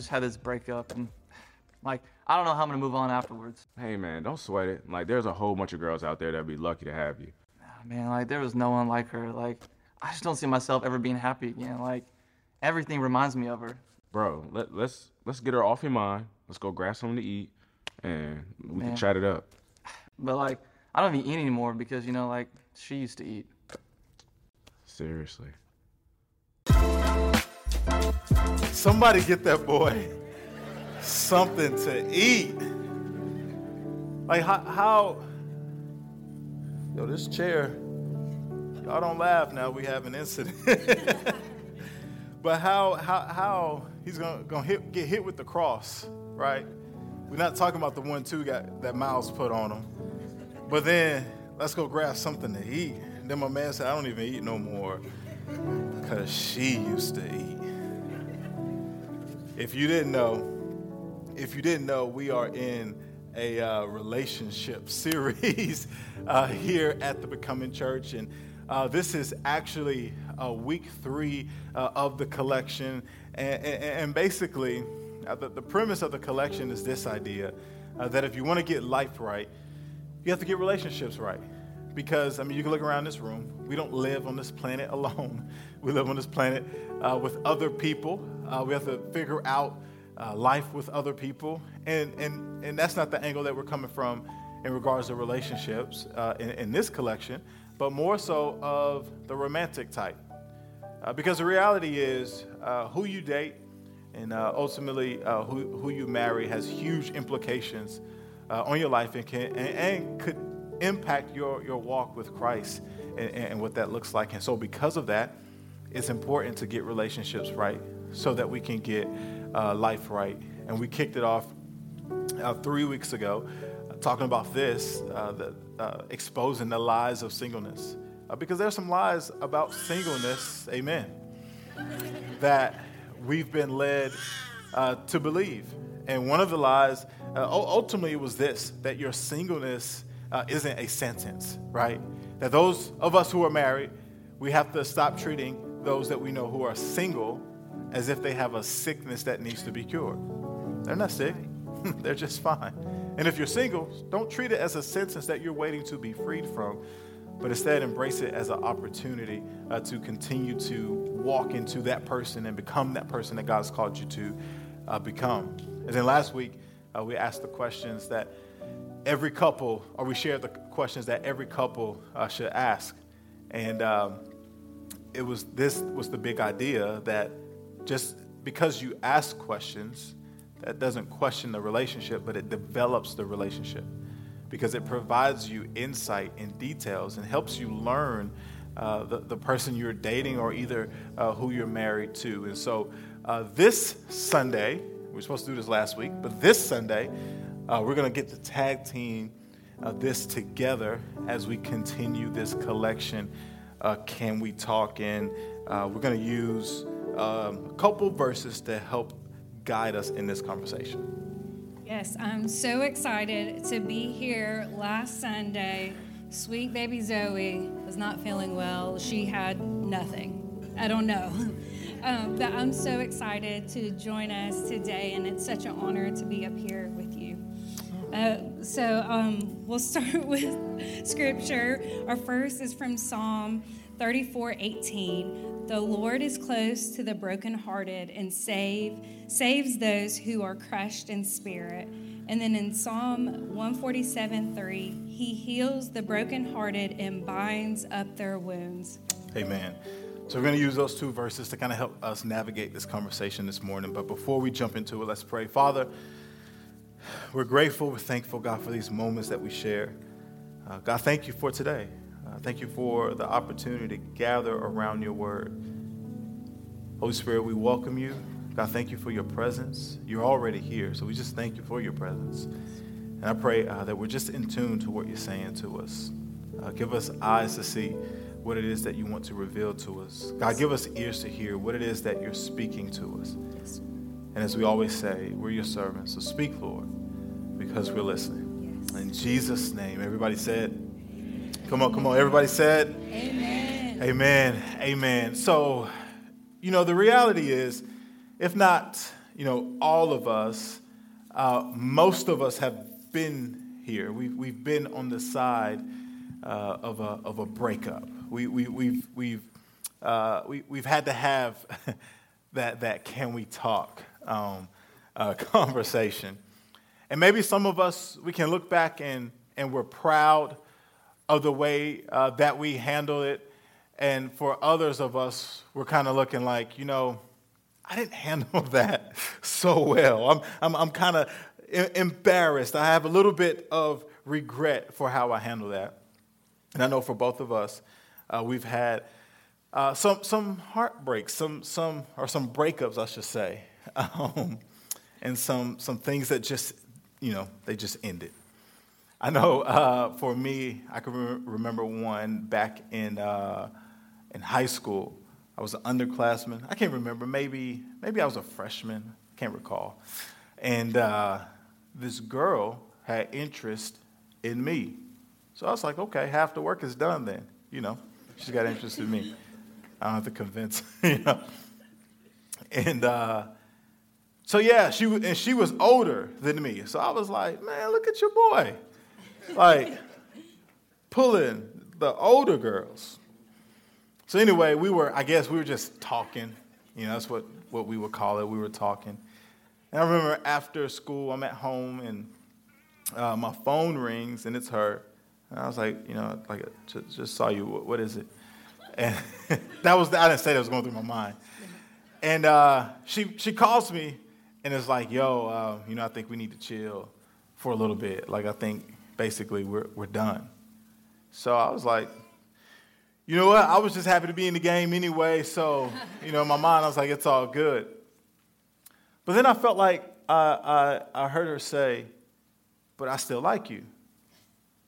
just had this breakup, and like I don't know how I'm gonna move on afterwards. Hey man, don't sweat it. Like there's a whole bunch of girls out there that'd be lucky to have you. Ah, Man, like there was no one like her. Like I just don't see myself ever being happy again. Like everything reminds me of her. Bro, let, let's let's get her off your mind. Let's go grab something to eat, and we Man. can chat it up. But like I don't even eat anymore because you know like she used to eat. Seriously. Somebody get that boy something to eat. Like how, how yo, this chair, y'all don't laugh now, we have an incident. but how how how he's gonna gonna hit, get hit with the cross, right? We're not talking about the one two got that Miles put on him. But then let's go grab something to eat. Then my man said, I don't even eat no more. Cause she used to eat. If you didn't know, if you didn't know, we are in a uh, relationship series uh, here at the Becoming Church, and uh, this is actually uh, week three uh, of the collection. And, and, and basically, uh, the, the premise of the collection is this idea that if you want to get life right, you have to get relationships right. Because, I mean, you can look around this room. We don't live on this planet alone. We live on this planet uh, with other people. Uh, we have to figure out uh, life with other people. And, and, and that's not the angle that we're coming from in regards to relationships uh, in, in this collection, but more so of the romantic type. Uh, because the reality is, uh, who you date and ultimately who, who you marry has huge implications on your life and, can, and, and could impact your, your walk with Christ and, and what that looks like. And so, because of that, it's important to get relationships right so that we can get uh, life right. And we kicked it off uh, three weeks ago uh, talking about this, uh, the, uh, exposing the lies of singleness. Uh, because there's some lies about singleness, amen, that we've been led to believe. And one of the lies, ul- ultimately, was this that your singleness uh, isn't a sentence, right? That those of us who are married, we have to stop treating those that we know who are single as if they have a sickness that needs to be cured. They're not sick, they're just fine. And if you're single, don't treat it as a sentence that you're waiting to be freed from, but instead embrace it as an opportunity uh, to continue to walk into that person and become that person that God's called you to uh, become. And then last week, uh, we asked the questions that every couple, or we shared the questions that every couple uh, should ask. And um, it was this was the big idea that just because you ask questions, that doesn't question the relationship, but it develops the relationship because it provides you insight and details and helps you learn uh, the, the person you're dating or either uh, who you're married to. And so uh, this Sunday, we were supposed to do this last week, but this Sunday, uh, we're going to get the tag team uh, this together as we continue this collection. Uh, Can we talk? And uh, we're going to use um, a couple verses to help guide us in this conversation. Yes, I'm so excited to be here last Sunday. Sweet baby Zoe was not feeling well. She had nothing. I don't know. Um, but I'm so excited to join us today, and it's such an honor to be up here with you. Uh, so um, we'll start with scripture. Our first is from Psalm 34 18. The Lord is close to the brokenhearted and save, saves those who are crushed in spirit. And then in Psalm 147 3, he heals the brokenhearted and binds up their wounds. Amen. So we're going to use those two verses to kind of help us navigate this conversation this morning. But before we jump into it, let's pray. Father, we're grateful, we're thankful, God, for these moments that we share. Uh, God, thank you for today. Uh, thank you for the opportunity to gather around your word. Holy Spirit, we welcome you. God, thank you for your presence. You're already here, so we just thank you for your presence. And I pray uh, that we're just in tune to what you're saying to us. Uh, give us eyes to see what it is that you want to reveal to us. God, give us ears to hear what it is that you're speaking to us. And as we always say, we're your servants. So speak, Lord, because we're listening. In Jesus' name, everybody said, Come on, come on. Everybody said, Amen. Amen. Amen. So, you know, the reality is, if not you know, all of us, uh, most of us have been here. We've, we've been on the side uh, of, a, of a breakup. We, we, we've, we've, uh, we, we've had to have that, that can we talk um, uh, conversation. And maybe some of us, we can look back and, and we're proud of the way uh, that we handle it. And for others of us, we're kind of looking like, you know, I didn't handle that so well. I'm, I'm, I'm kind of embarrassed. I have a little bit of regret for how I handle that. And I know for both of us, uh, we've had uh, some, some heartbreaks, some, some, or some breakups, I should say, um, and some, some things that just, you know, they just ended. I know uh, for me, I can re- remember one back in, uh, in high school. I was an underclassman. I can't remember. Maybe, maybe I was a freshman. Can't recall. And uh, this girl had interest in me. So I was like, okay, half the work is done then. You know, she's got interest in me. I don't have to convince, you know. And uh, so yeah, she and she was older than me. So I was like, man, look at your boy, like pulling the older girls. So anyway, we were, I guess we were just talking. You know, that's what, what we would call it. We were talking. And I remember after school, I'm at home and uh, my phone rings and it's her. And I was like, you know, like, just, just saw you. What, what is it? And that was, I didn't say that was going through my mind. And uh, she, she calls me and it's like, yo, uh, you know, I think we need to chill for a little bit. Like, I think basically we're, we're done. So I was like, you know what? I was just happy to be in the game anyway. So, you know, in my mind, I was like, it's all good. But then I felt like I, I, I heard her say, but I still like you.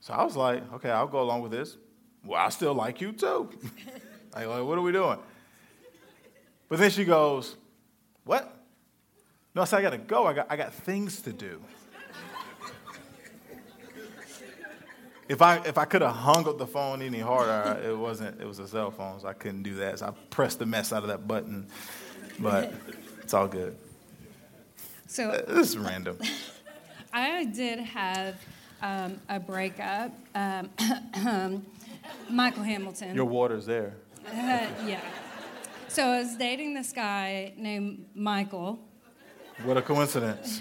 So I was like, okay, I'll go along with this. Well, I still like you too. like, what are we doing? But then she goes, what? No, I said, I got to go. I got, I got things to do. if I if I could have hung up the phone any harder, it wasn't. It was a cell phone, so I couldn't do that. So I pressed the mess out of that button, but it's all good. So this is random. I did have um, a breakup. Um, Michael Hamilton. Your water's there. Uh, yeah. So I was dating this guy named Michael. What a coincidence.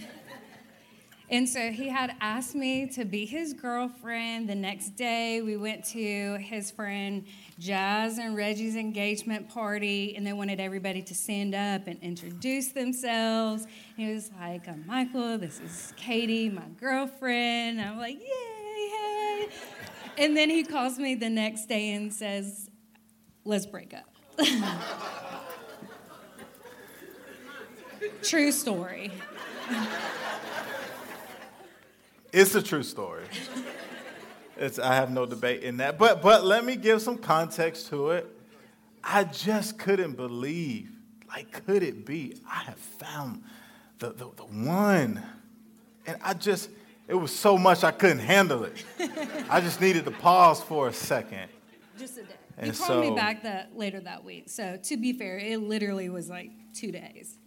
And so he had asked me to be his girlfriend. The next day, we went to his friend Jazz and Reggie's engagement party, and they wanted everybody to stand up and introduce themselves. He was like, I'm Michael, this is Katie, my girlfriend. I'm like, yay, hey. And then he calls me the next day and says, let's break up. True story. It's a true story. It's, I have no debate in that. But, but let me give some context to it. I just couldn't believe, like, could it be? I have found the, the, the one. And I just, it was so much I couldn't handle it. I just needed to pause for a second. Just a day. And he called so- me back that later that week. So to be fair, it literally was like two days.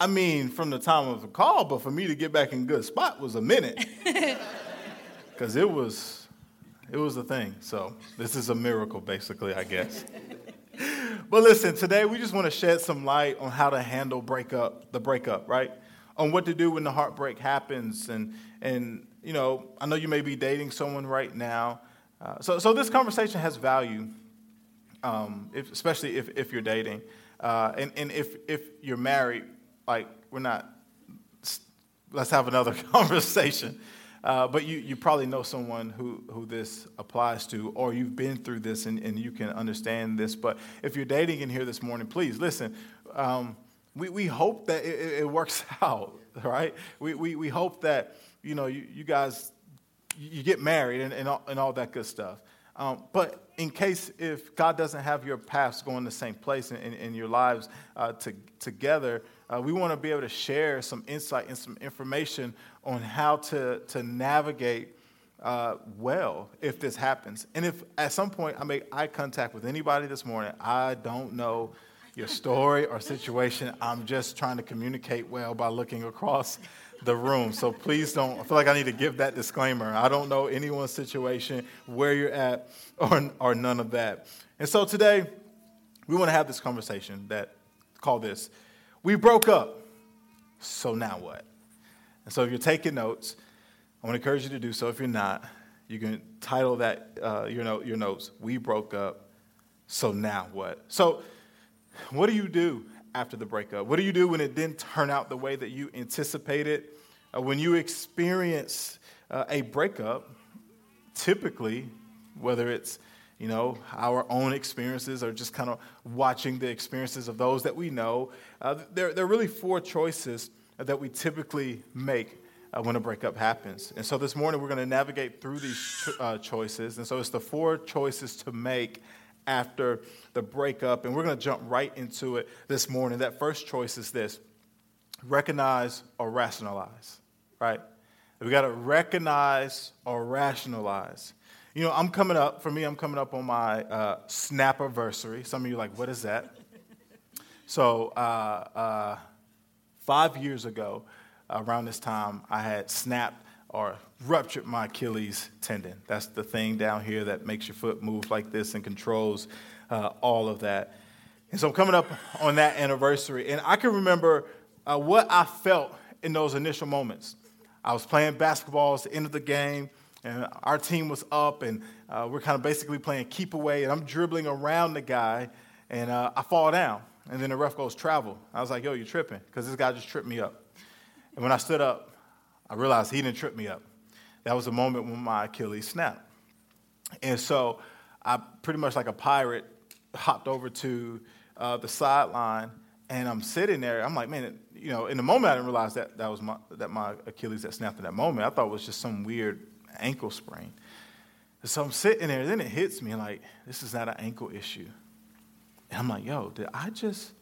I mean, from the time of the call, but for me to get back in good spot was a minute. Because it was, it was a thing. So this is a miracle, basically, I guess. but listen, today we just want to shed some light on how to handle breakup, the breakup, right? On what to do when the heartbreak happens, and and you know, I know you may be dating someone right now. Uh, so so this conversation has value um, if, especially if, if you're dating. Uh, and, and if, if you're married, like, we're not, let's have another conversation. Uh, but you, you probably know someone who, who this applies to, or you've been through this and, and you can understand this. But if you're dating in here this morning, please listen. Um, we, we hope that it, it works out, right? We, we, we hope that, you know, you, you guys, you get married and, and, all, and all that good stuff. Um, but in case if God doesn't have your paths going the same place in, in, in your lives uh, to, together, uh, we want to be able to share some insight and some information on how to, to navigate uh, well if this happens. And if at some point I make eye contact with anybody this morning, I don't know your story or situation. I'm just trying to communicate well by looking across the room. So please don't, I feel like I need to give that disclaimer. I don't know anyone's situation, where you're at, or, or none of that. And so today, we want to have this conversation that call this We Broke Up, so now what? And so if you're taking notes, I want to encourage you to do so. If you're not, you can title that uh, your, note, your notes, We Broke Up, so now what? So, what do you do after the breakup? What do you do when it didn't turn out the way that you anticipated? Uh, when you experience uh, a breakup, typically, whether it's you know our own experiences or just kind of watching the experiences of those that we know, uh, there, there are really four choices that we typically make uh, when a breakup happens. And so this morning we're going to navigate through these cho- uh, choices. And so it's the four choices to make after the breakup. And we're going to jump right into it this morning. That first choice is this recognize or rationalize, right? We got to recognize or rationalize. You know, I'm coming up, for me, I'm coming up on my uh, snap anniversary. Some of you like, what is that? so, uh, uh, five years ago, around this time, I had snapped or ruptured my Achilles tendon. That's the thing down here that makes your foot move like this and controls uh, all of that. And so I'm coming up on that anniversary, and I can remember uh, what I felt in those initial moments. I was playing basketball, it's the end of the game, and our team was up, and uh, we're kind of basically playing keep away, and I'm dribbling around the guy, and uh, I fall down, and then the ref goes travel. I was like, yo, you're tripping, because this guy just tripped me up. And when I stood up, I realized he didn't trip me up. That was the moment when my Achilles snapped. And so I pretty much like a pirate hopped over to uh, the sideline and I'm sitting there. I'm like, man, you know, in the moment I didn't realize that that was my, that my Achilles that snapped in that moment. I thought it was just some weird ankle sprain. So I'm sitting there, then it hits me like, this is not an ankle issue. And I'm like, yo, did I just?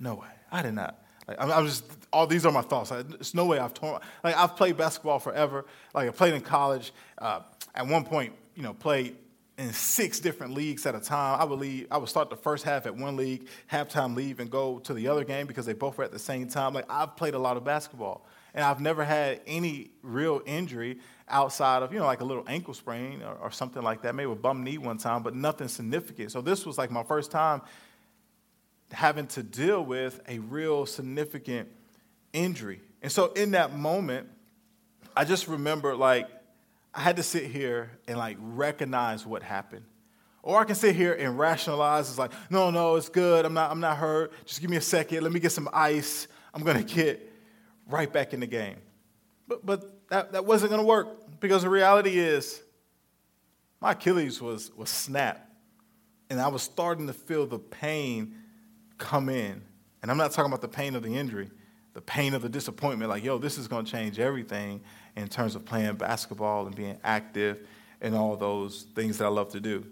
No way. I did not. Like, I'm, I'm, just, all these are my thoughts. Like, there's no way I've torn, like, I've played basketball forever. Like, I played in college. Uh, at one point, you know, played in six different leagues at a time. I would leave, I would start the first half at one league, halftime leave, and go to the other game because they both were at the same time. Like, I've played a lot of basketball. And I've never had any real injury outside of, you know, like a little ankle sprain or, or something like that, maybe a bum knee one time, but nothing significant. So this was like my first time having to deal with a real significant injury. And so in that moment, I just remember like I had to sit here and like recognize what happened. Or I can sit here and rationalize. It's like, no, no, it's good. I'm not, I'm not hurt. Just give me a second. Let me get some ice. I'm going to get right back in the game. But, but that, that wasn't going to work because the reality is my Achilles was, was snapped. And I was starting to feel the pain come in. And I'm not talking about the pain of the injury, the pain of the disappointment. Like, yo, this is going to change everything in terms of playing basketball and being active and all those things that I love to do.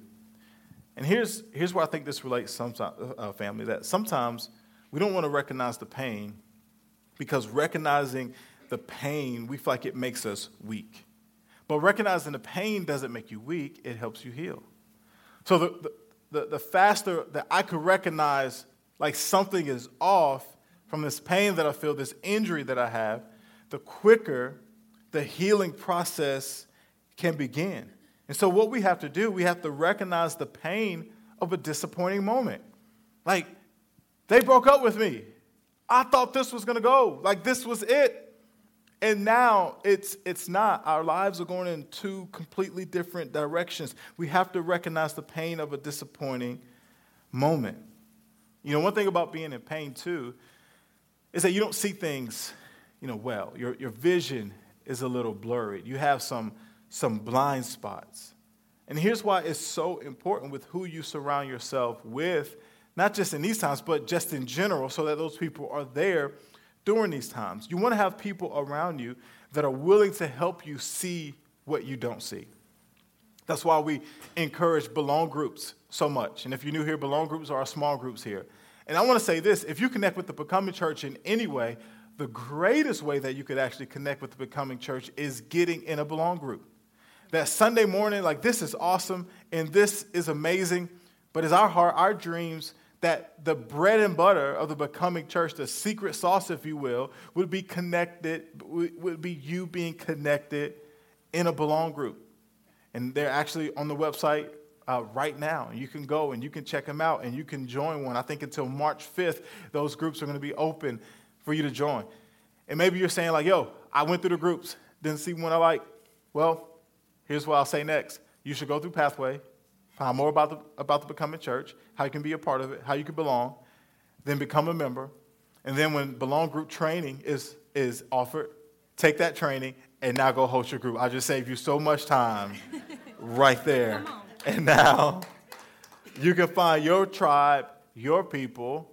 And here's, here's where I think this relates, sometimes, uh, family, that sometimes we don't want to recognize the pain because recognizing the pain, we feel like it makes us weak. But recognizing the pain doesn't make you weak, it helps you heal. So the, the, the faster that I could recognize like something is off from this pain that I feel, this injury that I have, the quicker the healing process can begin. And so, what we have to do, we have to recognize the pain of a disappointing moment. Like, they broke up with me. I thought this was to go, like, this was it. And now it's, it's not. Our lives are going in two completely different directions. We have to recognize the pain of a disappointing moment. You know, one thing about being in pain too is that you don't see things, you know, well. Your, your vision is a little blurry. You have some, some blind spots. And here's why it's so important with who you surround yourself with, not just in these times, but just in general, so that those people are there during these times. You want to have people around you that are willing to help you see what you don't see. That's why we encourage belong groups so much. And if you're new here, belong groups are our small groups here. And I want to say this if you connect with the Becoming Church in any way, the greatest way that you could actually connect with the Becoming Church is getting in a belong group. That Sunday morning, like, this is awesome and this is amazing, but it's our heart, our dreams that the bread and butter of the becoming church, the secret sauce, if you will, would be connected, would be you being connected in a belong group. And they're actually on the website uh, right now. You can go and you can check them out and you can join one. I think until March 5th, those groups are going to be open for you to join. And maybe you're saying, like, yo, I went through the groups, didn't see one I like. Well, here's what I'll say next. You should go through Pathway, find more about the, about the Becoming Church, how you can be a part of it, how you can belong, then become a member. And then when Belong Group training is, is offered, take that training and now go host your group. I just saved you so much time right there. And now you can find your tribe, your people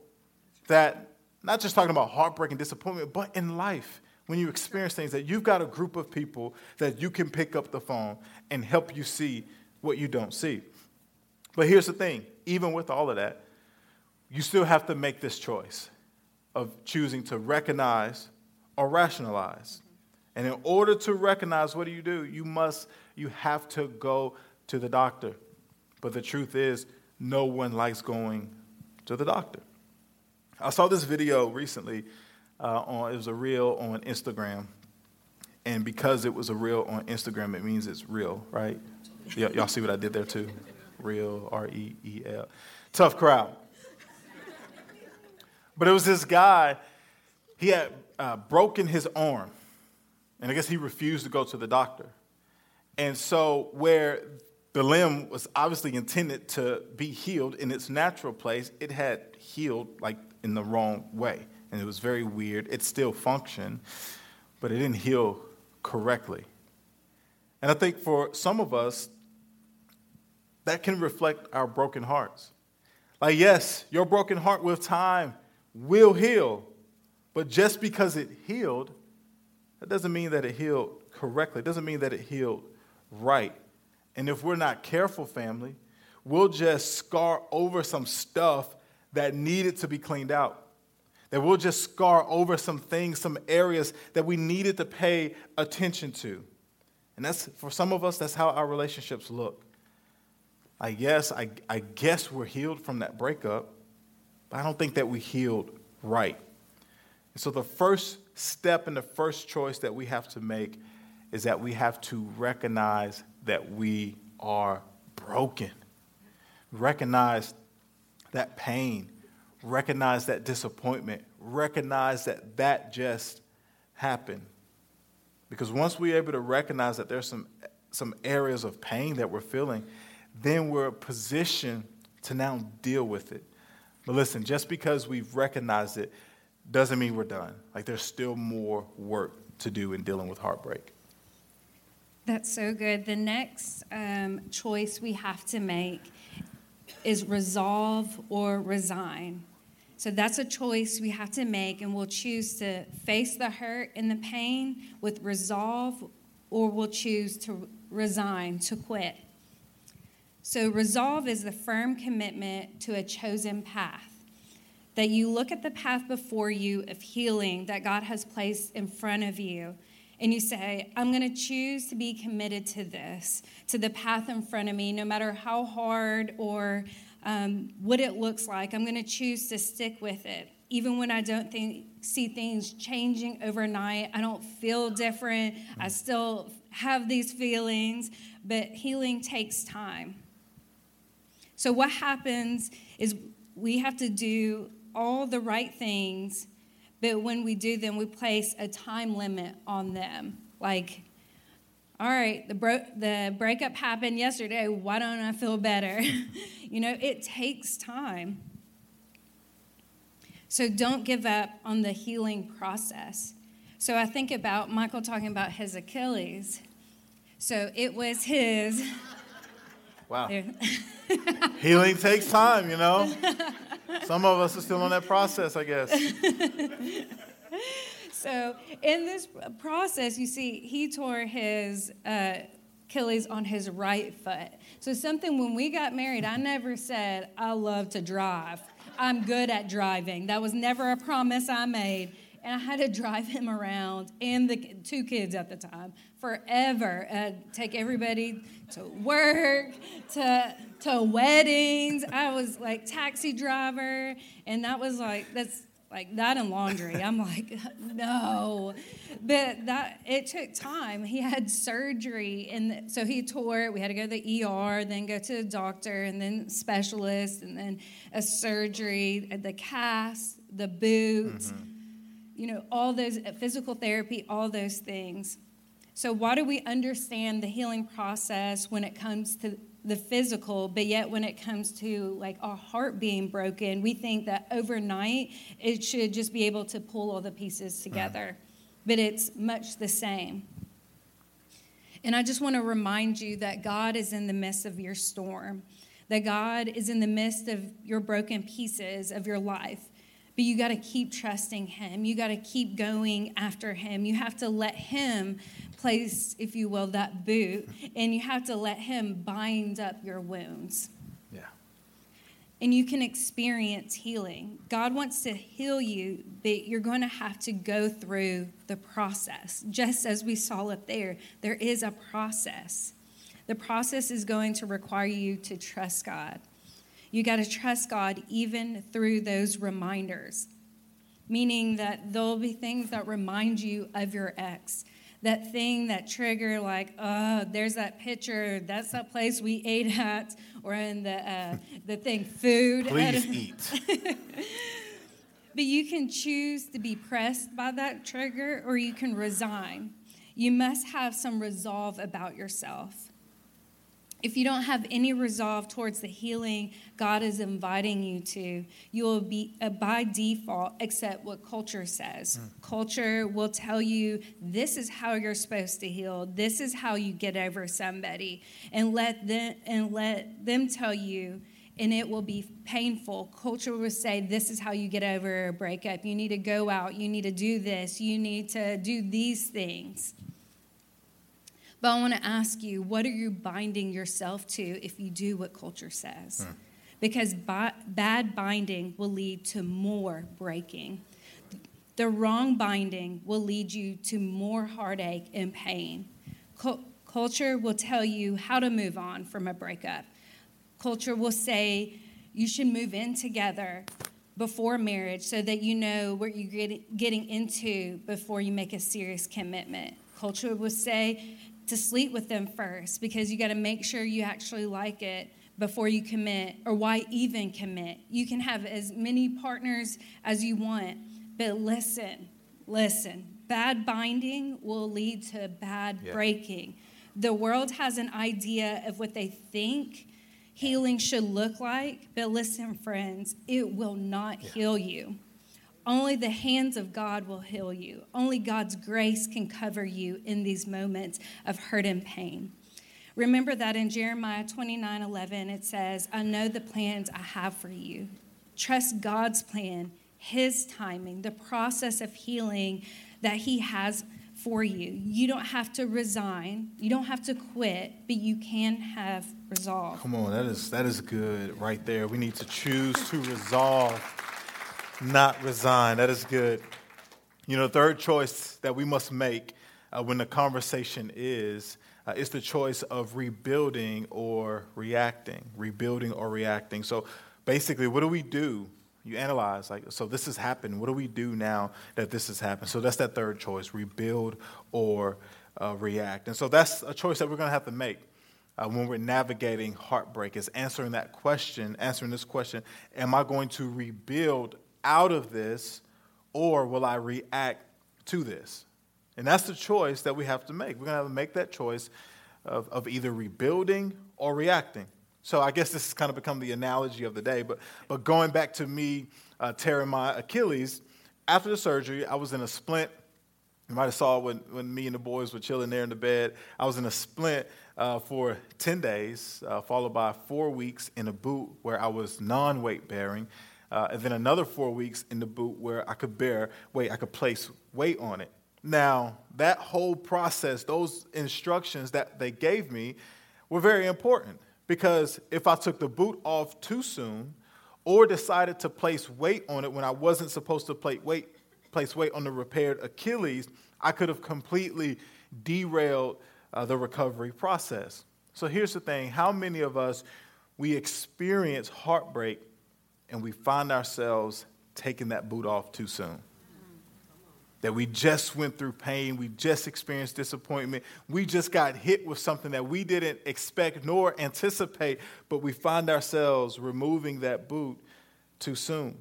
that not just talking about heartbreak and disappointment, but in life, when you experience things, that you've got a group of people that you can pick up the phone and help you see what you don't see. But here's the thing even with all of that, you still have to make this choice of choosing to recognize or rationalize. And in order to recognize, what do you do? You must, you have to go to the doctor. But the truth is, no one likes going to the doctor. I saw this video recently uh, on, it was a reel on Instagram. And because it was a reel on Instagram, it means it's real, right? Y'all see what I did there too? Real, R E E L. Tough crowd. But it was this guy, he had uh, broken his arm. And I guess he refused to go to the doctor. And so, where the limb was obviously intended to be healed in its natural place. It had healed like in the wrong way. And it was very weird. It still functioned, but it didn't heal correctly. And I think for some of us, that can reflect our broken hearts. Like, yes, your broken heart with time will heal, but just because it healed, that doesn't mean that it healed correctly. It doesn't mean that it healed right. And if we're not careful, family, we'll just scar over some stuff that needed to be cleaned out. That we'll just scar over some things, some areas that we needed to pay attention to. And that's, for some of us, that's how our relationships look. I guess, I, I guess we're healed from that breakup, but I don't think that we healed right. And so the first step and the first choice that we have to make is that we have to recognize that we are broken. Recognize that pain. Recognize that disappointment. Recognize that that just happened. Because once we're able to recognize that there's some, some areas of pain that we're feeling, then we're positioned to now deal with it. But listen, just because we've recognized it doesn't mean we're done. Like there's still more work to do in dealing with heartbreak. That's so good. The next um, choice we have to make is resolve or resign. So that's a choice we have to make, and we'll choose to face the hurt and the pain with resolve, or we'll choose to resign, to quit. So, resolve is the firm commitment to a chosen path. That you look at the path before you of healing that God has placed in front of you and you say, I'm going to choose to be committed to this, to the path in front of me, no matter how hard or um, what it looks like, I'm going to choose to stick with it. Even when I don't think, see things changing overnight, I don't feel different, I still have these feelings, but healing takes time. So, what happens is we have to do all the right things but when we do them, we place a time limit on them. Like, all right, the, bro- the breakup happened yesterday. Why don't I feel better? you know, it takes time. So don't give up on the healing process. So I think about Michael talking about his Achilles. So it was his. Wow. healing takes time, you know? Some of us are still on that process, I guess. so, in this process, you see, he tore his uh, Achilles on his right foot. So, something when we got married, I never said, I love to drive. I'm good at driving. That was never a promise I made. And I had to drive him around and the two kids at the time forever. Uh, take everybody to work, to to weddings. I was like taxi driver, and that was like that's like that and laundry. I'm like, no, but that it took time. He had surgery, and so he tore it. We had to go to the ER, then go to the doctor, and then specialist, and then a surgery, the cast, the boots. mm-hmm. You know, all those uh, physical therapy, all those things. So why do we understand the healing process when it comes to the physical, but yet when it comes to like our heart being broken, we think that overnight it should just be able to pull all the pieces together. But it's much the same. And I just want to remind you that God is in the midst of your storm, that God is in the midst of your broken pieces of your life. But you got to keep trusting Him. You got to keep going after Him. You have to let Him place, if you will, that boot, and you have to let Him bind up your wounds. Yeah. And you can experience healing. God wants to heal you, but you're going to have to go through the process. Just as we saw up there, there is a process. The process is going to require you to trust God. You got to trust God even through those reminders, meaning that there'll be things that remind you of your ex. That thing that trigger, like, oh, there's that picture. That's that place we ate at, or in the uh, the thing, food. Please eat. but you can choose to be pressed by that trigger, or you can resign. You must have some resolve about yourself if you don't have any resolve towards the healing God is inviting you to, you will be uh, by default accept what culture says. Mm. Culture will tell you this is how you're supposed to heal. This is how you get over somebody, and let them and let them tell you. And it will be painful. Culture will say, This is how you get over a breakup. You need to go out. You need to do this. You need to do these things. But I want to ask you, what are you binding yourself to if you do what culture says? Hmm. Because bi- bad binding will lead to more breaking. The wrong binding will lead you to more heartache and pain. culture will tell you how to move on from a breakup. Culture will say you should move in together before marriage so that you know what you're getting into before you make a serious commitment. Culture will say to sleep with them first because you got to make sure you actually like it before you commit or why even commit. You can have as many partners as you want, but listen, listen. Bad binding will lead to bad yeah. breaking. The world has an idea of what they think healing should look like, but listen, friends, it will not yeah. heal you. Only the hands of God will heal you. Only God's grace can cover you in these moments of hurt and pain. Remember that in Jeremiah 29 11, it says, I know the plans I have for you. Trust God's plan, His timing, the process of healing that He has for you. You don't have to resign, you don't have to quit, but you can have resolve. Come on, that is, that is good right there. We need to choose to resolve not resign. That is good. You know, third choice that we must make uh, when the conversation is uh, is the choice of rebuilding or reacting. Rebuilding or reacting. So basically, what do we do? You analyze, like, so this has happened. What do we do now that this has happened? So that's that third choice rebuild or uh, react. And so that's a choice that we're going to have to make. Uh, when we're navigating heartbreak is answering that question, answering this question Am I going to rebuild out of this or will I react to this? And that's the choice that we have to make. We're going to have to make that choice of, of either rebuilding or reacting. So I guess this has kind of become the analogy of the day. But, but going back to me uh, tearing my Achilles, after the surgery, I was in a splint. You might have saw when, when me and the boys were chilling there in the bed. I was in a splint uh, for 10 days, uh, followed by four weeks in a boot where I was non weight bearing uh, and then another four weeks in the boot where I could bear weight, I could place weight on it. Now, that whole process, those instructions that they gave me were very important because if I took the boot off too soon or decided to place weight on it when I wasn't supposed to place weight, place weight on the repaired Achilles, I could have completely derailed uh, the recovery process. So here's the thing how many of us we experience heartbreak and we find ourselves taking that boot off too soon. That we just went through pain, we just experienced disappointment, we just got hit with something that we didn't expect nor anticipate, but we find ourselves removing that boot too soon.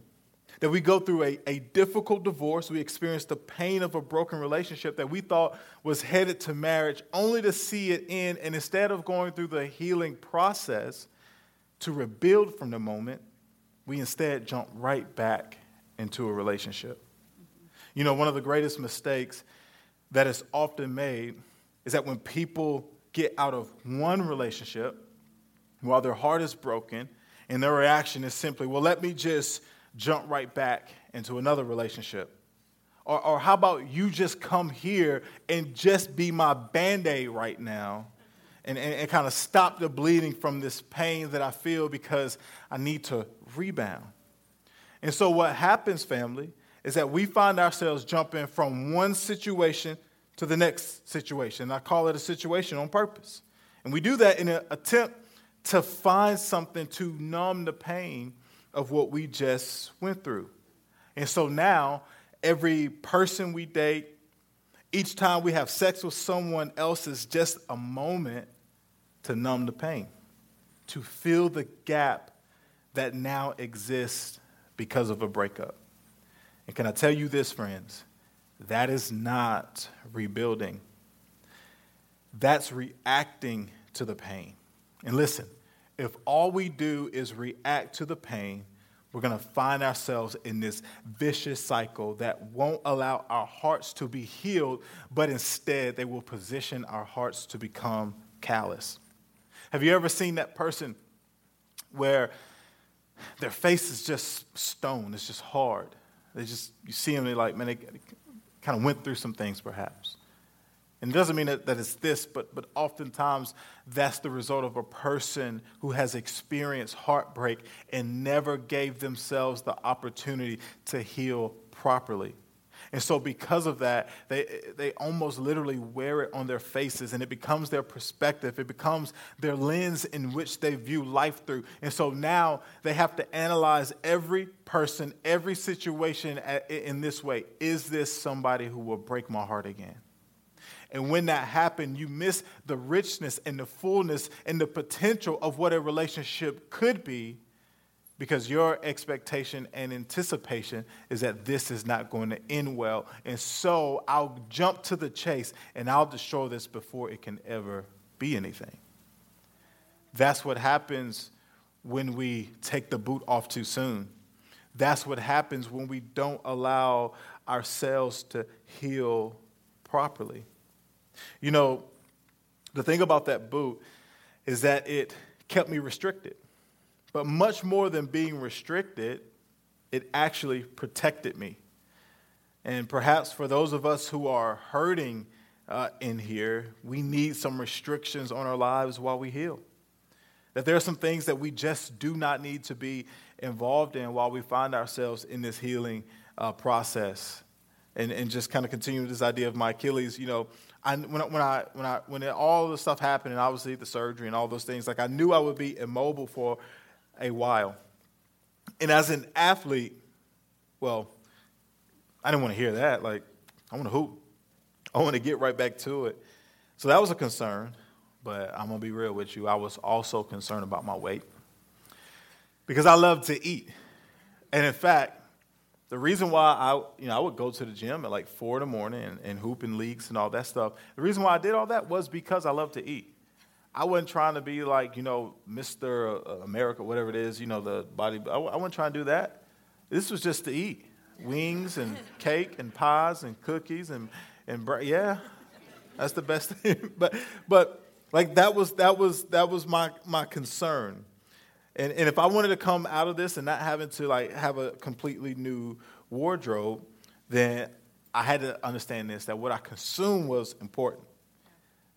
That we go through a, a difficult divorce, we experience the pain of a broken relationship that we thought was headed to marriage, only to see it end. And instead of going through the healing process to rebuild from the moment, we instead jump right back into a relationship. You know, one of the greatest mistakes that is often made is that when people get out of one relationship while their heart is broken and their reaction is simply, well, let me just jump right back into another relationship. Or, or how about you just come here and just be my band aid right now and, and, and kind of stop the bleeding from this pain that I feel because I need to rebound. And so, what happens, family, is that we find ourselves jumping from one situation to the next situation. I call it a situation on purpose. And we do that in an attempt to find something to numb the pain of what we just went through. And so now, every person we date, each time we have sex with someone else is just a moment to numb the pain, to fill the gap that now exists because of a breakup. And can I tell you this, friends? That is not rebuilding. That's reacting to the pain. And listen, if all we do is react to the pain, we're going to find ourselves in this vicious cycle that won't allow our hearts to be healed, but instead they will position our hearts to become callous. Have you ever seen that person where their face is just stone, it's just hard? They just, you see them, they're like, man, they kind of went through some things perhaps. And it doesn't mean that, that it's this, but, but oftentimes that's the result of a person who has experienced heartbreak and never gave themselves the opportunity to heal properly. And so, because of that, they, they almost literally wear it on their faces, and it becomes their perspective. It becomes their lens in which they view life through. And so now they have to analyze every person, every situation in this way Is this somebody who will break my heart again? And when that happens, you miss the richness and the fullness and the potential of what a relationship could be because your expectation and anticipation is that this is not going to end well. And so I'll jump to the chase and I'll destroy this before it can ever be anything. That's what happens when we take the boot off too soon. That's what happens when we don't allow ourselves to heal properly. You know, the thing about that boot is that it kept me restricted. But much more than being restricted, it actually protected me. And perhaps for those of us who are hurting uh, in here, we need some restrictions on our lives while we heal. That there are some things that we just do not need to be involved in while we find ourselves in this healing uh, process. And, and just kind of continue this idea of my Achilles, you know, I, when, I, when, I, when, I, when all the stuff happened, and obviously the surgery and all those things, like I knew I would be immobile for a while. And as an athlete, well, I didn't want to hear that. Like, I want to hoop. I want to get right back to it. So that was a concern. But I'm going to be real with you. I was also concerned about my weight because I love to eat. And in fact, the reason why I, you know, I would go to the gym at like four in the morning and, and hoop in leagues and all that stuff, the reason why I did all that was because I love to eat. I wasn't trying to be like, you know, Mr. Uh, America, whatever it is, you know, the body. I, I wasn't trying to do that. This was just to eat wings and cake and pies and cookies and, and yeah, that's the best thing. but, but like that was, that was, that was my, my concern. And, and if I wanted to come out of this and not having to like have a completely new wardrobe, then I had to understand this, that what I consumed was important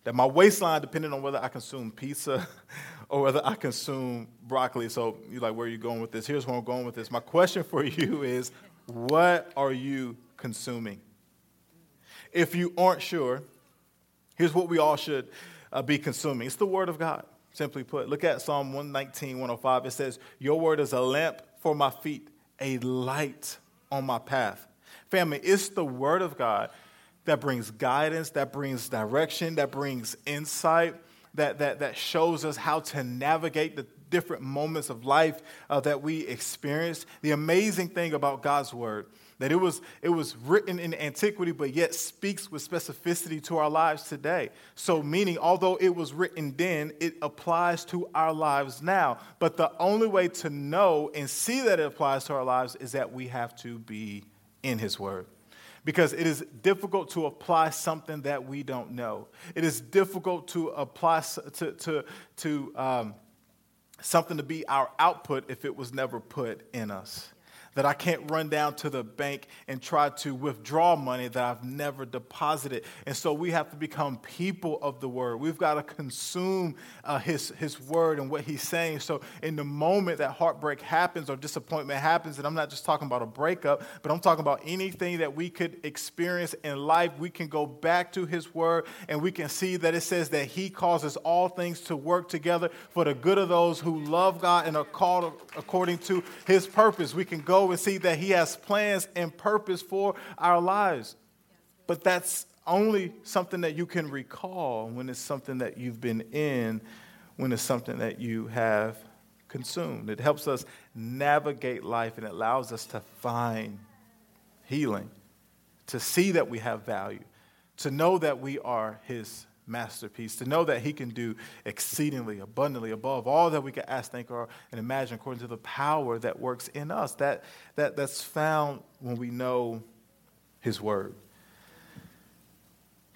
that my waistline depended on whether I consume pizza or whether I consume broccoli. So you're like, where are you going with this? Here's where I'm going with this. My question for you is, what are you consuming? If you aren't sure, here's what we all should uh, be consuming. It's the Word of God. simply put. Look at Psalm 119, 105. It says, Your word is a lamp for my feet, a light on my path. Family, it's the word of God that brings guidance, that brings direction, that brings insight, that, that, that shows us how to navigate the different moments of life uh, that we experience. The amazing thing about God's word that it was, it was written in antiquity, but yet speaks with specificity to our lives today. So, meaning, although it was written then, it applies to our lives now. But the only way to know and see that it applies to our lives is that we have to be in His Word because it is difficult to apply something that we don't know. It is difficult to apply to, to, to um, something to be our output if it was never put in us that I can't run down to the bank and try to withdraw money that I've never deposited. And so we have to become people of the word. We've got to consume uh, his, his word and what he's saying. So in the moment that heartbreak happens or disappointment happens, and I'm not just talking about a breakup, but I'm talking about anything that we could experience in life, we can go back to his word and we can see that it says that he causes all things to work together for the good of those who love God and are called according to his purpose. We can go and see that He has plans and purpose for our lives. But that's only something that you can recall when it's something that you've been in, when it's something that you have consumed. It helps us navigate life and it allows us to find healing, to see that we have value, to know that we are His masterpiece, to know that He can do exceedingly abundantly above all that we can ask, think, or and imagine according to the power that works in us. That, that, that's found when we know His Word.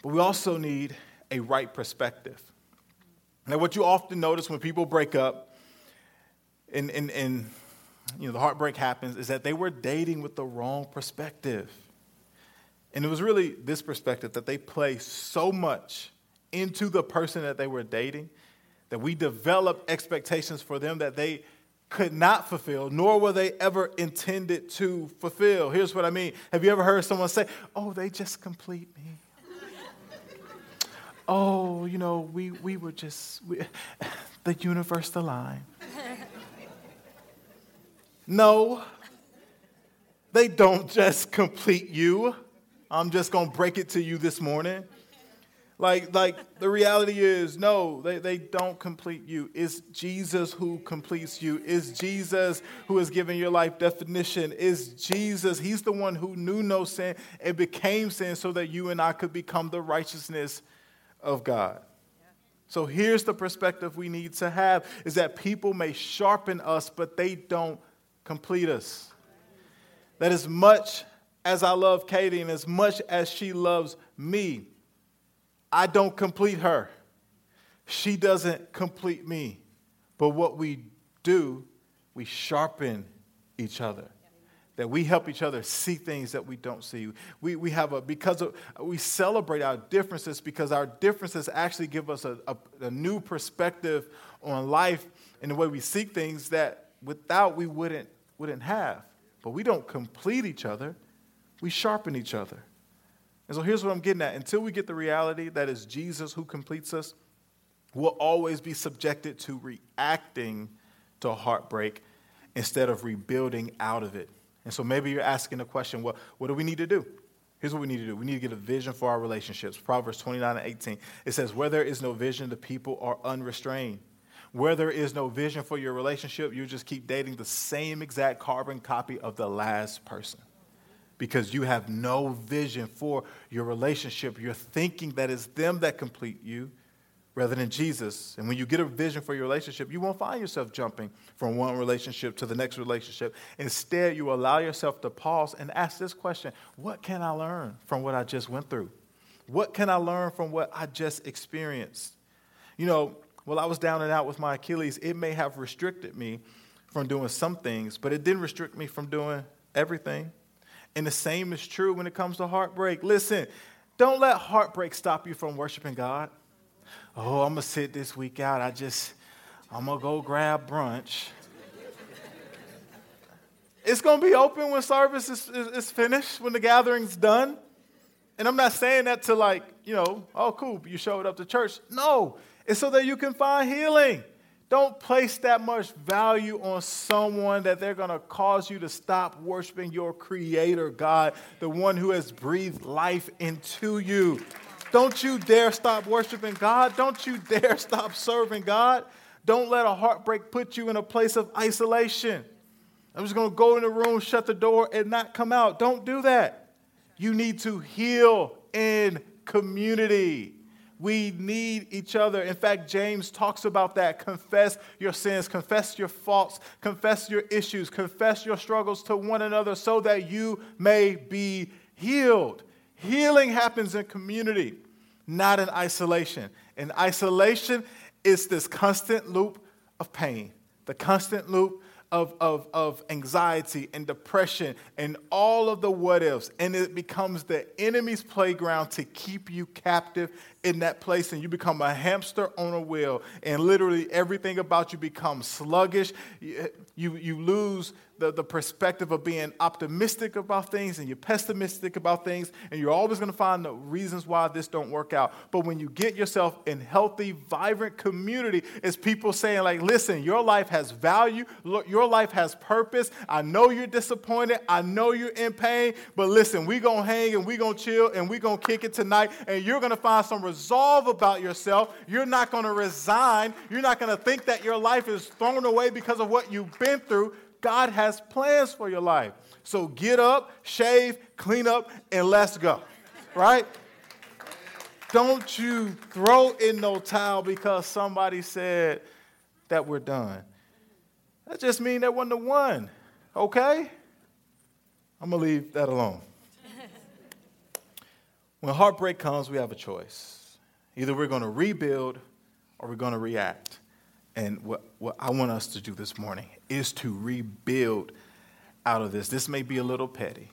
But we also need a right perspective. Now, what you often notice when people break up and, and, and you know, the heartbreak happens is that they were dating with the wrong perspective. And it was really this perspective that they place so much into the person that they were dating, that we developed expectations for them that they could not fulfill, nor were they ever intended to fulfill. Here's what I mean. Have you ever heard someone say, Oh, they just complete me? oh, you know, we, we were just, we, the universe aligned. no, they don't just complete you. I'm just going to break it to you this morning. Like, like the reality is, no, they, they don't complete you. It's Jesus who completes you. It's Jesus who has given your life definition. It's Jesus. He's the one who knew no sin and became sin so that you and I could become the righteousness of God. So here's the perspective we need to have is that people may sharpen us, but they don't complete us. That as much as I love Katie and as much as she loves me, I don't complete her. She doesn't complete me. But what we do, we sharpen each other. That we help each other see things that we don't see. We, we have a, because of, we celebrate our differences because our differences actually give us a, a, a new perspective on life and the way we see things that without we wouldn't, wouldn't have. But we don't complete each other, we sharpen each other. And so here's what I'm getting at. Until we get the reality that is Jesus who completes us, we'll always be subjected to reacting to heartbreak instead of rebuilding out of it. And so maybe you're asking the question, well, what do we need to do? Here's what we need to do. We need to get a vision for our relationships. Proverbs 29 and 18. It says, Where there is no vision, the people are unrestrained. Where there is no vision for your relationship, you just keep dating the same exact carbon copy of the last person because you have no vision for your relationship. You're thinking that it's them that complete you rather than Jesus. And when you get a vision for your relationship, you won't find yourself jumping from one relationship to the next relationship. Instead, you allow yourself to pause and ask this question What can I learn from what I just went through? What can I learn from what I just experienced? You know, while I was down and out with my Achilles, it may have restricted me from doing some things, but it didn't restrict me from doing everything. And the same is true when it comes to heartbreak. Listen, don't let heartbreak stop you from worshiping God. Oh, I'm going to sit this week out. I just, I'm going to go grab brunch. it's going to be open when service is, is, is finished, when the gathering's done. And I'm not saying that to like, you know, oh, cool, you showed up to church. No, it's so that you can find healing. Don't place that much value on someone that they're going to cause you to stop worshiping your creator, God, the one who has breathed life into you. Don't you dare stop worshiping God. Don't you dare stop serving God. Don't let a heartbreak put you in a place of isolation. I'm just going to go in the room, shut the door, and not come out. Don't do that. You need to heal in community. We need each other. In fact, James talks about that. Confess your sins, confess your faults, confess your issues, confess your struggles to one another so that you may be healed. Healing happens in community, not in isolation. In isolation, it's this constant loop of pain, the constant loop of, of, of anxiety and depression and all of the what ifs. And it becomes the enemy's playground to keep you captive in that place. And you become a hamster on a wheel. And literally everything about you becomes sluggish. You, you, lose the, the perspective of being optimistic about things and you're pessimistic about things and you're always going to find the reasons why this don't work out but when you get yourself in healthy vibrant community it's people saying like listen your life has value your life has purpose i know you're disappointed i know you're in pain but listen we gonna hang and we gonna chill and we gonna kick it tonight and you're gonna find some resolve about yourself you're not gonna resign you're not gonna think that your life is thrown away because of what you've been through God has plans for your life. So get up, shave, clean up, and let's go. Right? Don't you throw in no towel because somebody said that we're done. That just means that wasn't the one. Okay? I'm going to leave that alone. when heartbreak comes, we have a choice. Either we're going to rebuild or we're going to react. And what, what I want us to do this morning is to rebuild out of this. This may be a little petty,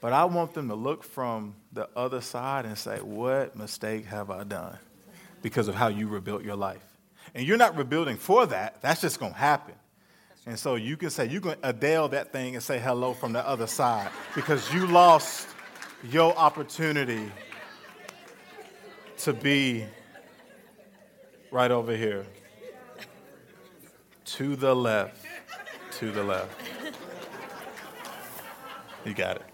but I want them to look from the other side and say, What mistake have I done? Because of how you rebuilt your life. And you're not rebuilding for that, that's just going to happen. And so you can say, you can Adele that thing and say hello from the other side because you lost your opportunity to be right over here. To the left. To the left. You got it.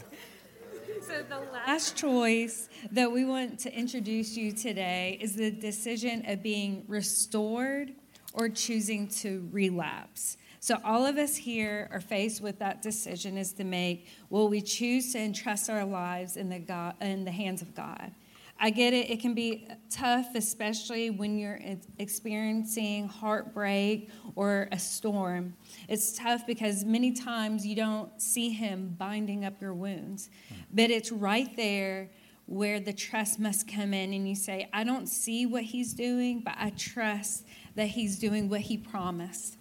So, the last choice that we want to introduce you today is the decision of being restored or choosing to relapse. So, all of us here are faced with that decision is to make will we choose to entrust our lives in the, God, in the hands of God? I get it, it can be tough, especially when you're experiencing heartbreak or a storm. It's tough because many times you don't see Him binding up your wounds, hmm. but it's right there where the trust must come in, and you say, I don't see what He's doing, but I trust that He's doing what He promised.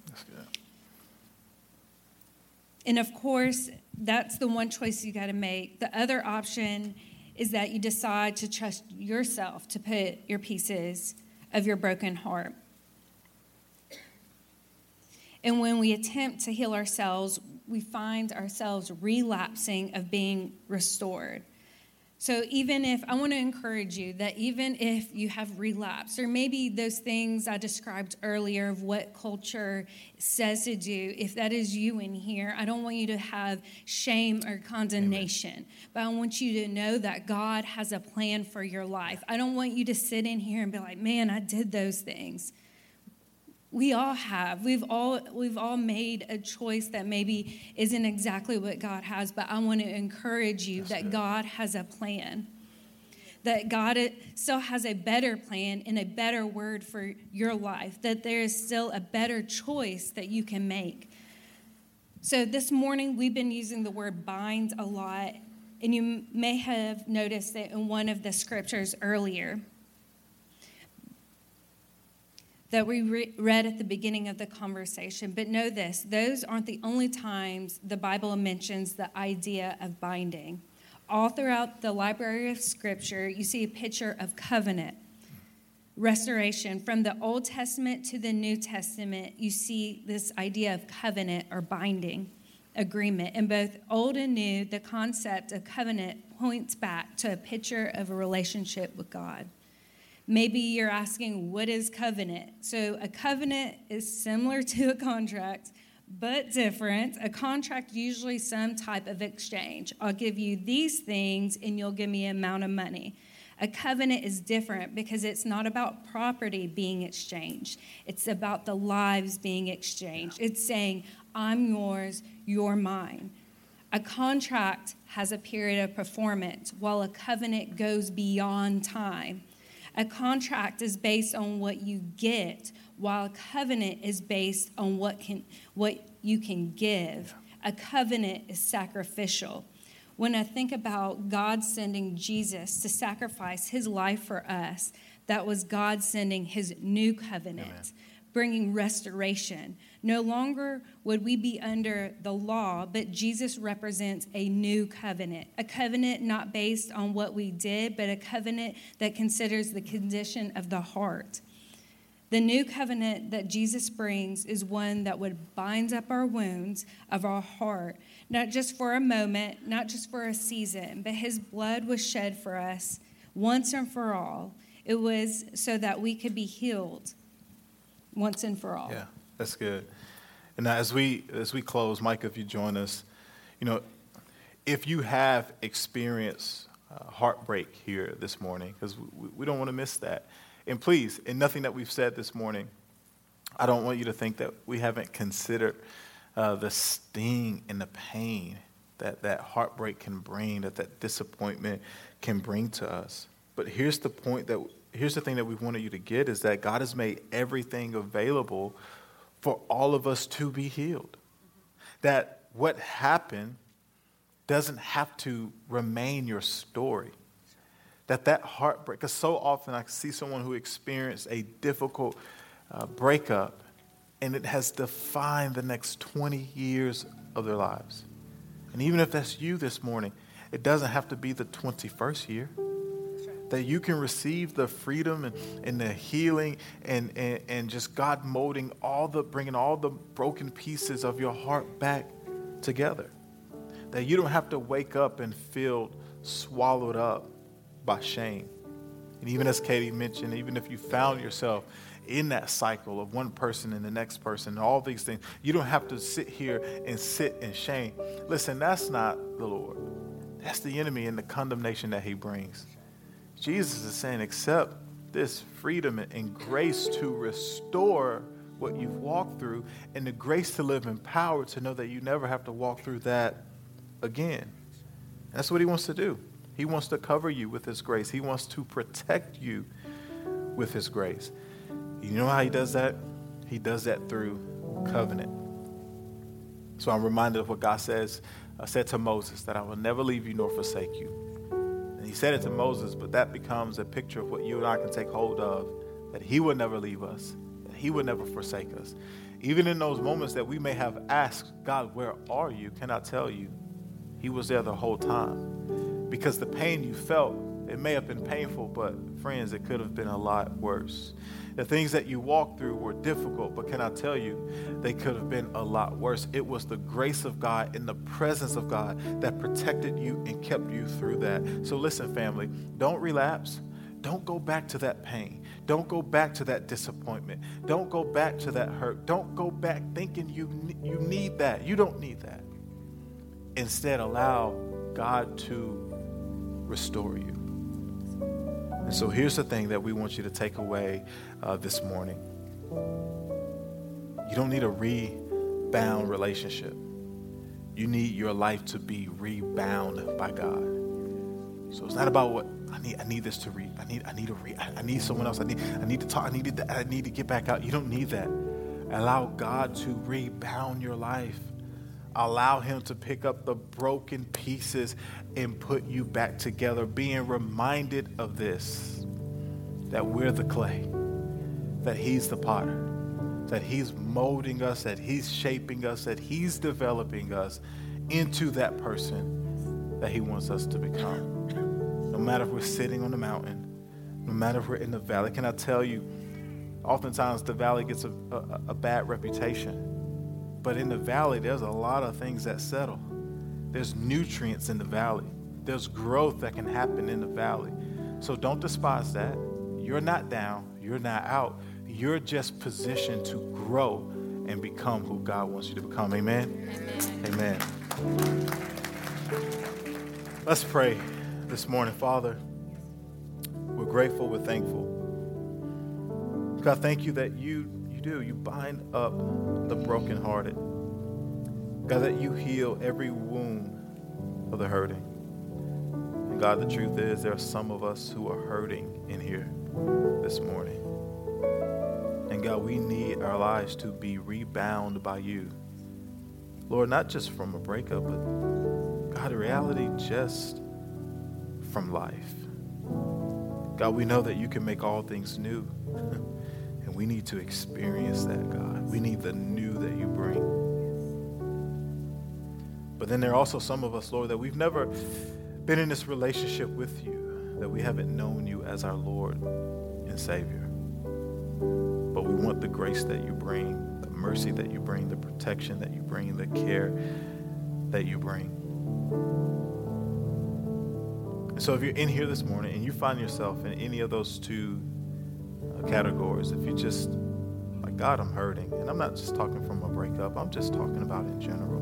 And of course, that's the one choice you got to make. The other option is that you decide to trust yourself to put your pieces of your broken heart. And when we attempt to heal ourselves, we find ourselves relapsing of being restored. So, even if I want to encourage you that even if you have relapsed, or maybe those things I described earlier of what culture says to do, if that is you in here, I don't want you to have shame or condemnation, Amen. but I want you to know that God has a plan for your life. I don't want you to sit in here and be like, man, I did those things we all have. We've all we've all made a choice that maybe isn't exactly what god has but i want to encourage you That's that good. god has a plan. That god uh, still has a better plan and a better word for your life that there is still a better choice that you can make. So this morning we've been using the word bind a lot and you may have noticed it in one of the scriptures earlier that we re- read at the beginning of the conversation. But know this those aren't the only times the Bible mentions the idea of binding. All throughout the library of Scripture, you see a picture of covenant, restoration. From the Old Testament to the New Testament, you see this idea of covenant or binding agreement. In both Old and New, the concept of covenant points back to a picture of a relationship with God. Maybe you're asking, what is covenant? So, a covenant is similar to a contract, but different. A contract usually some type of exchange. I'll give you these things and you'll give me an amount of money. A covenant is different because it's not about property being exchanged. It's about the lives being exchanged. It's saying, I'm yours, you're mine. A contract has a period of performance, while a covenant goes beyond time. A contract is based on what you get, while a covenant is based on what, can, what you can give. A covenant is sacrificial. When I think about God sending Jesus to sacrifice his life for us, that was God sending his new covenant, Amen. Bringing restoration. No longer would we be under the law, but Jesus represents a new covenant. A covenant not based on what we did, but a covenant that considers the condition of the heart. The new covenant that Jesus brings is one that would bind up our wounds of our heart, not just for a moment, not just for a season, but his blood was shed for us once and for all. It was so that we could be healed once and for all. Yeah, that's good. And now as we as we close, Mike, if you join us, you know, if you have experienced uh, heartbreak here this morning, because we, we don't want to miss that. And please, in nothing that we've said this morning, I don't want you to think that we haven't considered uh, the sting and the pain that that heartbreak can bring, that that disappointment can bring to us. But here's the point that here's the thing that we wanted you to get is that God has made everything available for all of us to be healed. That what happened doesn't have to remain your story. That that heartbreak, because so often I see someone who experienced a difficult uh, breakup and it has defined the next 20 years of their lives. And even if that's you this morning, it doesn't have to be the 21st year that you can receive the freedom and, and the healing and, and, and just God molding all the, bringing all the broken pieces of your heart back together. That you don't have to wake up and feel swallowed up by shame. And even as Katie mentioned, even if you found yourself in that cycle of one person and the next person, and all these things, you don't have to sit here and sit in shame. Listen, that's not the Lord. That's the enemy and the condemnation that he brings. Jesus is saying, accept this freedom and grace to restore what you've walked through and the grace to live in power to know that you never have to walk through that again. That's what he wants to do. He wants to cover you with his grace, he wants to protect you with his grace. You know how he does that? He does that through covenant. So I'm reminded of what God says, uh, said to Moses, that I will never leave you nor forsake you said it to Moses, but that becomes a picture of what you and I can take hold of that he would never leave us, that he would never forsake us. Even in those moments that we may have asked, God, where are you? Can I tell you? He was there the whole time. Because the pain you felt, it may have been painful, but friends, it could have been a lot worse. The things that you walked through were difficult, but can I tell you, they could have been a lot worse. It was the grace of God and the presence of God that protected you and kept you through that. So listen, family, don't relapse. Don't go back to that pain. Don't go back to that disappointment. Don't go back to that hurt. Don't go back thinking you, you need that. You don't need that. Instead, allow God to restore you. And so here's the thing that we want you to take away uh, this morning you don't need a rebound relationship, you need your life to be rebound by God. So it's not about what I need. I need this to read. I need. I need to read. I need someone else. I need. I need to talk. I need to. I need to get back out. You don't need that. Allow God to rebound your life. Allow Him to pick up the broken pieces and put you back together, being reminded of this that we're the clay, that He's the potter, that He's molding us, that He's shaping us, that He's developing us into that person that He wants us to become. No matter if we're sitting on the mountain, no matter if we're in the valley, can I tell you, oftentimes the valley gets a, a, a bad reputation. But in the valley, there's a lot of things that settle. There's nutrients in the valley. There's growth that can happen in the valley. So don't despise that. You're not down, you're not out. You're just positioned to grow and become who God wants you to become. Amen. Amen. Amen. Let's pray this morning, Father. We're grateful, we're thankful. God, thank you that you you do. You bind up the brokenhearted. God, that you heal every wound of the hurting. And God, the truth is, there are some of us who are hurting in here this morning. And God, we need our lives to be rebound by you. Lord, not just from a breakup, but God, reality just from life. God, we know that you can make all things new. we need to experience that, God. We need the new that you bring. But then there are also some of us, Lord, that we've never been in this relationship with you, that we haven't known you as our Lord and Savior. But we want the grace that you bring, the mercy that you bring, the protection that you bring, the care that you bring. And so if you're in here this morning and you find yourself in any of those two categories, if you just, like, God, I'm hurting, and I'm not just talking from a breakup, I'm just talking about in general,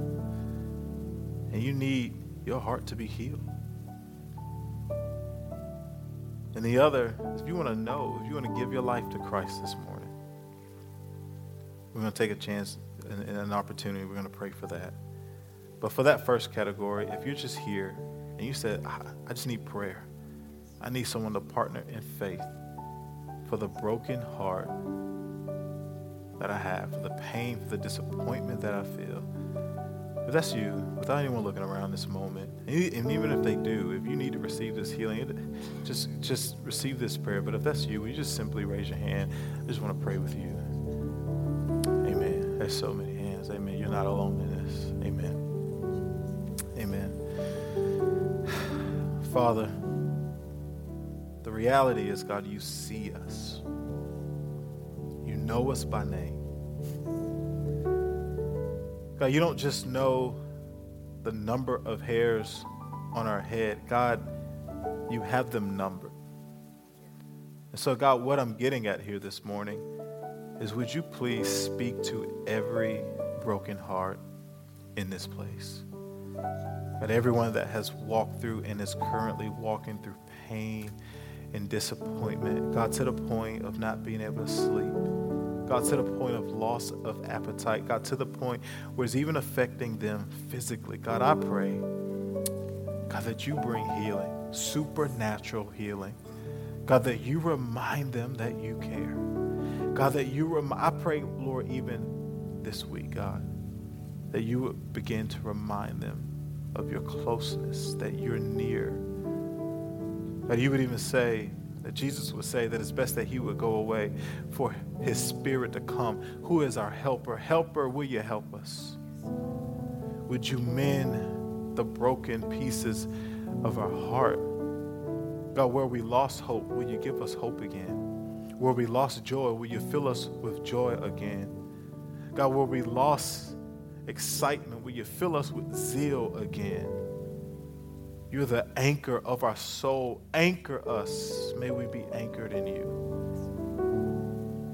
and you need your heart to be healed. And the other, if you want to know, if you want to give your life to Christ this morning, we're going to take a chance and, and an opportunity. We're going to pray for that. But for that first category, if you're just here and you said, I, I just need prayer, I need someone to partner in faith for the broken heart that I have, for the pain, for the disappointment that I feel. If that's you, without anyone looking around this moment, and even if they do, if you need to receive this healing, just just receive this prayer. But if that's you, you just simply raise your hand. I just want to pray with you. Amen. There's so many hands. Amen. You're not alone in this. Amen. Amen. Father, the reality is, God, you see us. You know us by name. God, you don't just know the number of hairs on our head. God, you have them numbered. And so, God, what I'm getting at here this morning is would you please speak to every broken heart in this place? God, everyone that has walked through and is currently walking through pain and disappointment, God, to the point of not being able to sleep. God, to the point of loss of appetite. God, to the point where it's even affecting them physically. God, I pray, God, that you bring healing, supernatural healing. God, that you remind them that you care. God, that you remind, I pray, Lord, even this week, God, that you would begin to remind them of your closeness, that you're near. God, you would even say, that Jesus would say that it's best that he would go away for his spirit to come. Who is our helper? Helper, will you help us? Would you mend the broken pieces of our heart? God, where we lost hope, will you give us hope again? Where we lost joy, will you fill us with joy again? God, where we lost excitement, will you fill us with zeal again? You're the anchor of our soul. Anchor us. May we be anchored in you.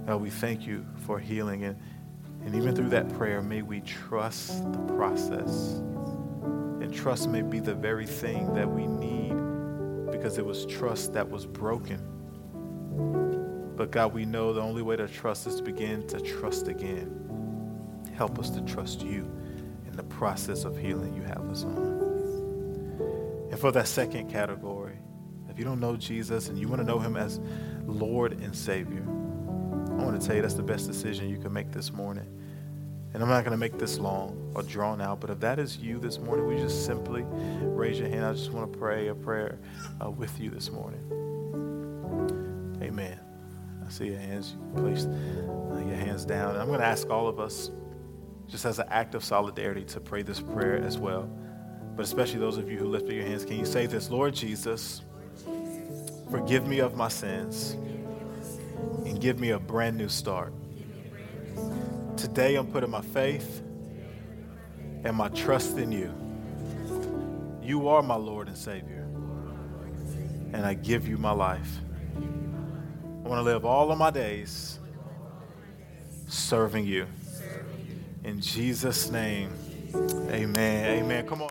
God, we thank you for healing. And, and even through that prayer, may we trust the process. And trust may be the very thing that we need because it was trust that was broken. But God, we know the only way to trust is to begin to trust again. Help us to trust you in the process of healing you have us on. And for that second category, if you don't know Jesus and you want to know him as Lord and Savior, I want to tell you that's the best decision you can make this morning. And I'm not going to make this long or drawn out, but if that is you this morning, we just simply raise your hand. I just want to pray a prayer uh, with you this morning. Amen. I see your hands. You placed uh, your hands down. And I'm going to ask all of us, just as an act of solidarity, to pray this prayer as well but especially those of you who lifted your hands, can you say this? Lord Jesus, forgive me of my sins and give me a brand new start. Today I'm putting my faith and my trust in you. You are my Lord and Savior. and I give you my life. I want to live all of my days serving you. In Jesus' name, amen. Amen. Come on.